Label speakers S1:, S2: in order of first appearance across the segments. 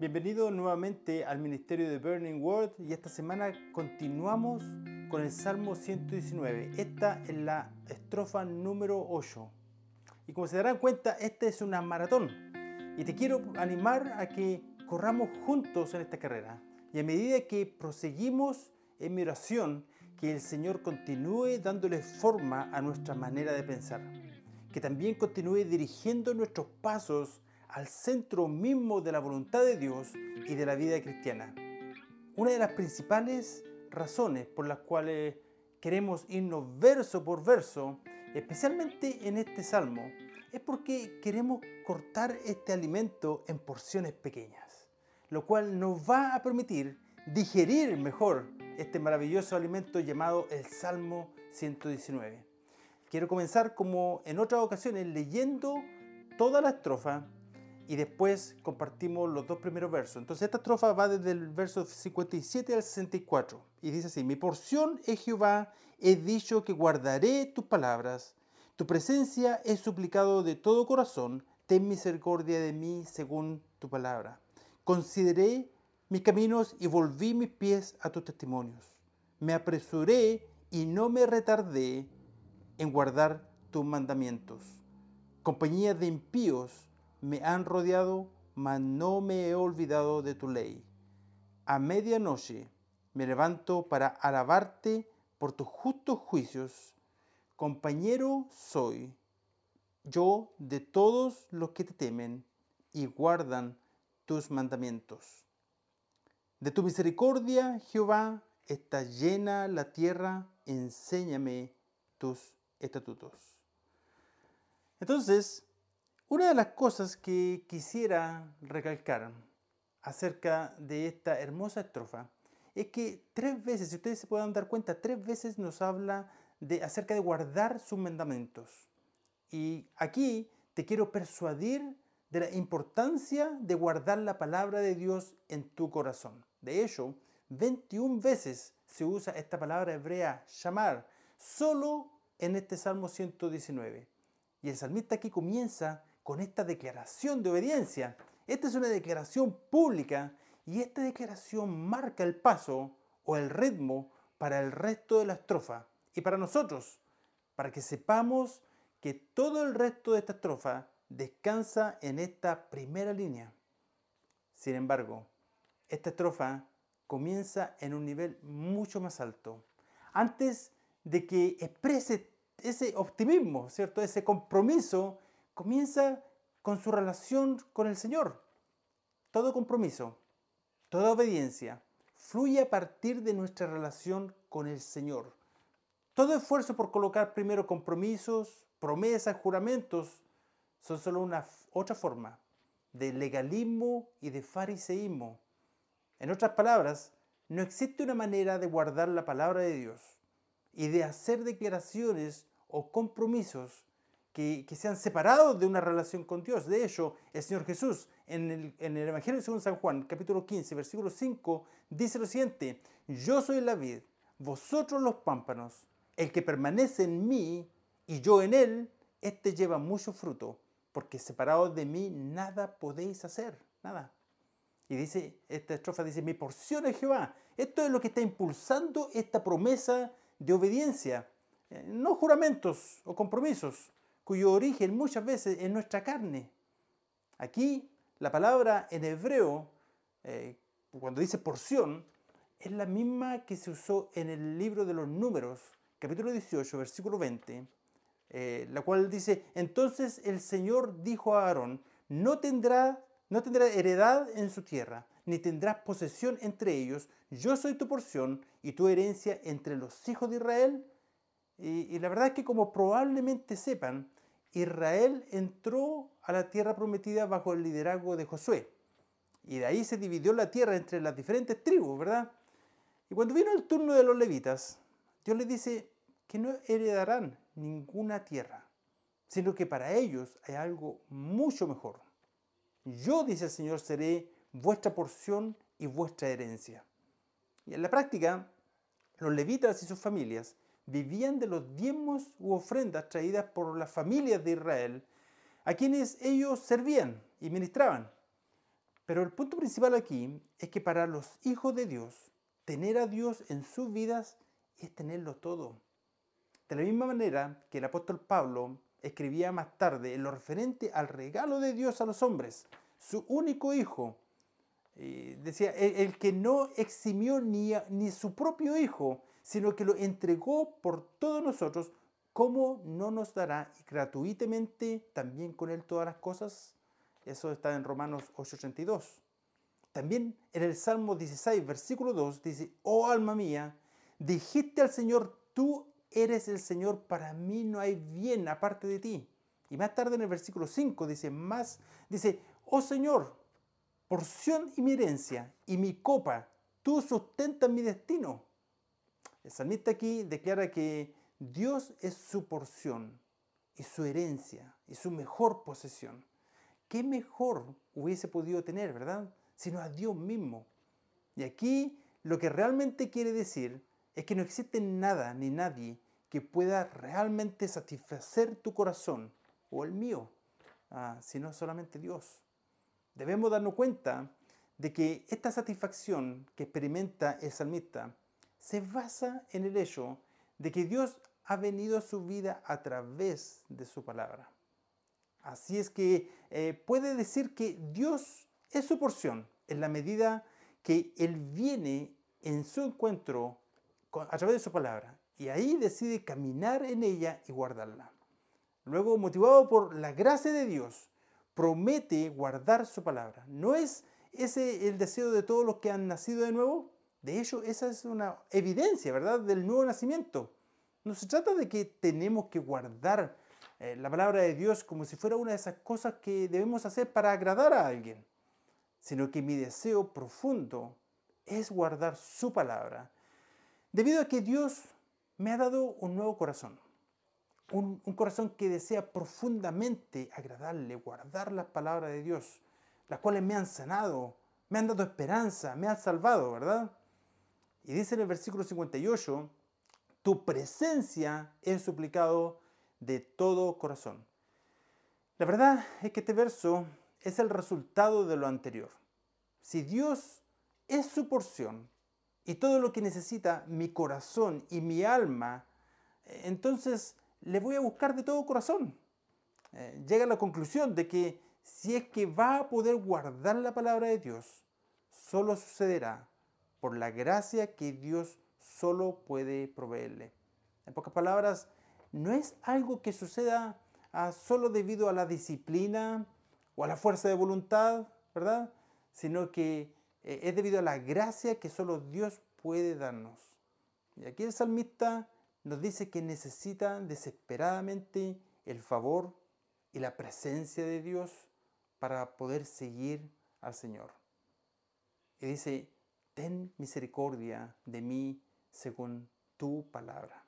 S1: Bienvenido nuevamente al Ministerio de Burning World y esta semana continuamos con el Salmo 119. Esta es la estrofa número 8. Y como se darán cuenta, esta es una maratón. Y te quiero animar a que corramos juntos en esta carrera. Y a medida que proseguimos en mi oración, que el Señor continúe dándole forma a nuestra manera de pensar. Que también continúe dirigiendo nuestros pasos al centro mismo de la voluntad de Dios y de la vida cristiana. Una de las principales razones por las cuales queremos irnos verso por verso, especialmente en este salmo, es porque queremos cortar este alimento en porciones pequeñas, lo cual nos va a permitir digerir mejor este maravilloso alimento llamado el Salmo 119. Quiero comenzar como en otras ocasiones leyendo toda la estrofa y después compartimos los dos primeros versos. Entonces esta estrofa va desde el verso 57 al 64 y dice así, mi porción es Jehová, he dicho que guardaré tus palabras, tu presencia he suplicado de todo corazón, ten misericordia de mí según tu palabra. Consideré mis caminos y volví mis pies a tus testimonios. Me apresuré y no me retardé en guardar tus mandamientos. Compañía de impíos me han rodeado, mas no me he olvidado de tu ley. A medianoche me levanto para alabarte por tus justos juicios. Compañero soy yo de todos los que te temen y guardan tus mandamientos. De tu misericordia, Jehová, está llena la tierra, enséñame tus estatutos. Entonces, una de las cosas que quisiera recalcar acerca de esta hermosa estrofa es que tres veces, si ustedes se puedan dar cuenta, tres veces nos habla de, acerca de guardar sus mandamientos. Y aquí te quiero persuadir de la importancia de guardar la palabra de Dios en tu corazón. De hecho, 21 veces se usa esta palabra hebrea, llamar, solo en este Salmo 119. Y el salmista aquí comienza con esta declaración de obediencia. Esta es una declaración pública y esta declaración marca el paso o el ritmo para el resto de la estrofa y para nosotros, para que sepamos que todo el resto de esta estrofa descansa en esta primera línea. Sin embargo, esta estrofa comienza en un nivel mucho más alto. Antes de que exprese ese optimismo, ¿cierto? Ese compromiso comienza con su relación con el Señor. Todo compromiso, toda obediencia fluye a partir de nuestra relación con el Señor. Todo esfuerzo por colocar primero compromisos, promesas, juramentos, son solo una otra forma de legalismo y de fariseísmo. En otras palabras, no existe una manera de guardar la palabra de Dios y de hacer declaraciones o compromisos que, sean separados de una relación con Dios. De hecho, el Señor Jesús en el, en el Evangelio según San Juan, capítulo 15, versículo 5, dice lo siguiente, yo soy la vid, vosotros los pámpanos, el que permanece en mí y yo en él, éste lleva mucho fruto, porque separados de mí nada podéis hacer, nada. Y dice, esta estrofa dice, mi porción es Jehová. Esto es lo que está impulsando esta promesa de obediencia. Eh, no juramentos o compromisos, cuyo origen muchas veces es nuestra carne. Aquí la palabra en hebreo, eh, cuando dice porción, es la misma que se usó en el libro de los números, capítulo 18, versículo 20, eh, la cual dice, entonces el Señor dijo a Aarón, no tendrá, no tendrá heredad en su tierra, ni tendrás posesión entre ellos, yo soy tu porción y tu herencia entre los hijos de Israel. y la verdad es que como probablemente sepan, Israel entró a la tierra prometida bajo el liderazgo de Josué. Y de ahí se dividió la tierra entre las diferentes tribus, ¿verdad? Y cuando vino el turno de los levitas, Dios les dice que no heredarán ninguna tierra, sino que para ellos hay algo mucho mejor. Yo, dice el Señor, seré vuestra porción y vuestra herencia. Y en la práctica, los levitas y sus familias vivían de los diezmos u ofrendas traídas por las familias de Israel, a quienes ellos servían y ministraban. Pero el punto principal aquí es que para los hijos de Dios, tener a Dios en sus vidas es tenerlo todo. De la misma manera que el apóstol Pablo escribía más tarde en lo referente al regalo de Dios a los hombres, su único hijo, decía, el, que no eximió ni, ni su propio hijo, sino que lo entregó por todos nosotros, ¿cómo no nos dará gratuitamente también con él todas las cosas? Eso está en Romanos 8:32. También en el Salmo 16, versículo 2, dice, oh alma mía, dijiste al Señor, tú eres el Señor, para mí no hay bien aparte de ti. Y más tarde en el versículo 5 dice, más, dice, oh Señor, porción y mi herencia y mi copa, tú sustentas mi destino. El salmista aquí declara que Dios es su porción y su herencia y su mejor posesión. ¿Qué mejor hubiese podido tener, verdad? Sino a Dios mismo. Y aquí lo que realmente quiere decir es que no existe nada ni nadie que pueda realmente satisfacer tu corazón o el mío, ah, sino solamente Dios. Debemos darnos cuenta de que esta satisfacción que experimenta el salmista se basa en el hecho de que Dios ha venido a su vida a través de su palabra. Así es que eh, puede decir que Dios es su porción en la medida que Él viene en su encuentro a través de su palabra y ahí decide caminar en ella y guardarla. Luego, motivado por la gracia de Dios, promete guardar su palabra. ¿No es ese el deseo de todos los que han nacido de nuevo? De hecho, esa es una evidencia, ¿verdad?, del nuevo nacimiento. No se trata de que tenemos que guardar eh, la palabra de Dios como si fuera una de esas cosas que debemos hacer para agradar a alguien, sino que mi deseo profundo es guardar su palabra, debido a que Dios me ha dado un nuevo corazón. Un, corazón que desea profundamente agradarle, guardar las palabras de Dios, las cuales me han sanado, me han dado esperanza, me han salvado, ¿verdad? Y dice en el versículo 58, tu presencia es suplicado de todo corazón. La verdad es que este verso es el resultado de lo anterior. Si Dios es su porción y todo lo que necesita mi corazón y mi alma, entonces le voy a buscar de todo corazón. Eh, llega a la conclusión de que si es que va a poder guardar la palabra de Dios, solo sucederá por la gracia que Dios solo puede proveerle. En pocas palabras, no es algo que suceda ah, solo debido a la disciplina o a la fuerza de voluntad, ¿verdad? Sino que eh, es debido a la gracia que solo Dios puede darnos. Y aquí el salmista nos dice que necesita desesperadamente el favor y la presencia de Dios para poder seguir al Señor. Y dice, ten misericordia de mí según tu palabra.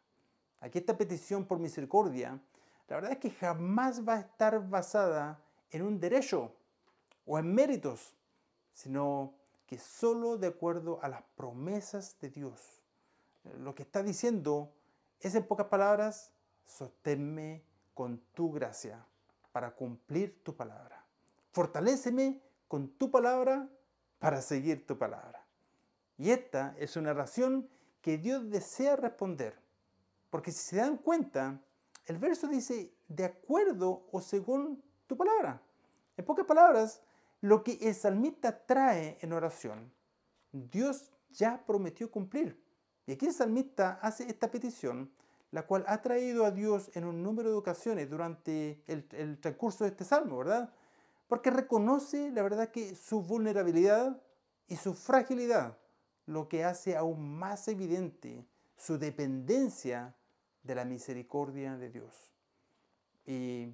S1: Aquí esta petición por misericordia, la verdad es que jamás va a estar basada en un derecho o en méritos, sino que solo de acuerdo a las promesas de Dios. Lo que está diciendo es en pocas palabras, sosténme con tu gracia para cumplir tu palabra. Fortaléceme con tu palabra para seguir tu palabra. Y esta es una oración que Dios desea responder. Porque si se dan cuenta, el verso dice, de acuerdo o según tu palabra. En pocas palabras, lo que el salmista trae en oración, Dios ya prometió cumplir. Y aquí el salmista hace esta petición, la cual ha traído a Dios en un número de ocasiones durante el, transcurso de este salmo, ¿verdad? Porque reconoce la verdad que su vulnerabilidad y su fragilidad, lo que hace aún más evidente su dependencia de la misericordia de Dios. Y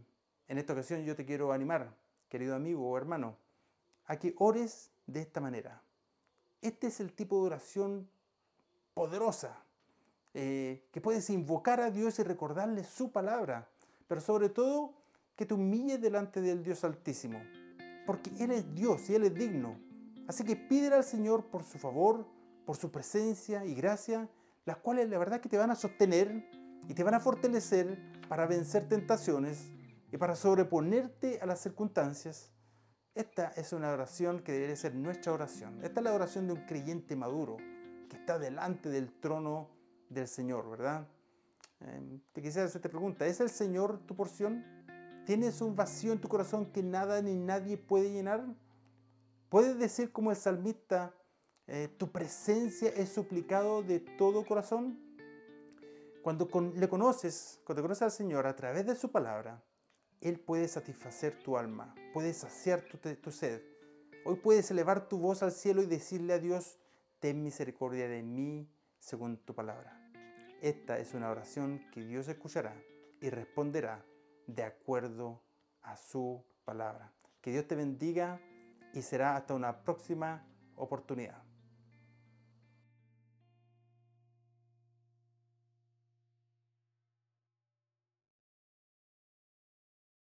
S1: en esta ocasión yo te quiero animar, querido amigo o hermano, a que ores de esta manera. Este es el tipo de oración poderosa, eh, que puedes invocar a Dios y recordarle su palabra, pero sobre todo que te humilles delante del Dios Altísimo, porque Él es Dios y Él es digno. Así que pídele al Señor por su favor, por su presencia y gracia, las cuales la verdad que te van a sostener y te van a fortalecer para vencer tentaciones y para sobreponerte a las circunstancias Esta es una oración que debería ser nuestra oración. Esta es la oración de un creyente maduro que está delante del trono del Señor, ¿verdad? Eh, te quisiera hacer esta pregunta. ¿Es el Señor tu porción? ¿Tienes un vacío en tu corazón que nada ni nadie puede llenar? ¿Puedes decir como el salmista, eh, tu presencia es suplicado de todo corazón? Cuando le conoces, cuando conoces al Señor a través de su palabra, Él puede satisfacer tu alma, puede saciar tu, tu sed. Hoy puedes elevar tu voz al cielo y decirle a Dios, ten misericordia de mí según tu palabra. Esta es una oración que Dios escuchará y responderá de acuerdo a su palabra. Que Dios te bendiga y será hasta una próxima oportunidad.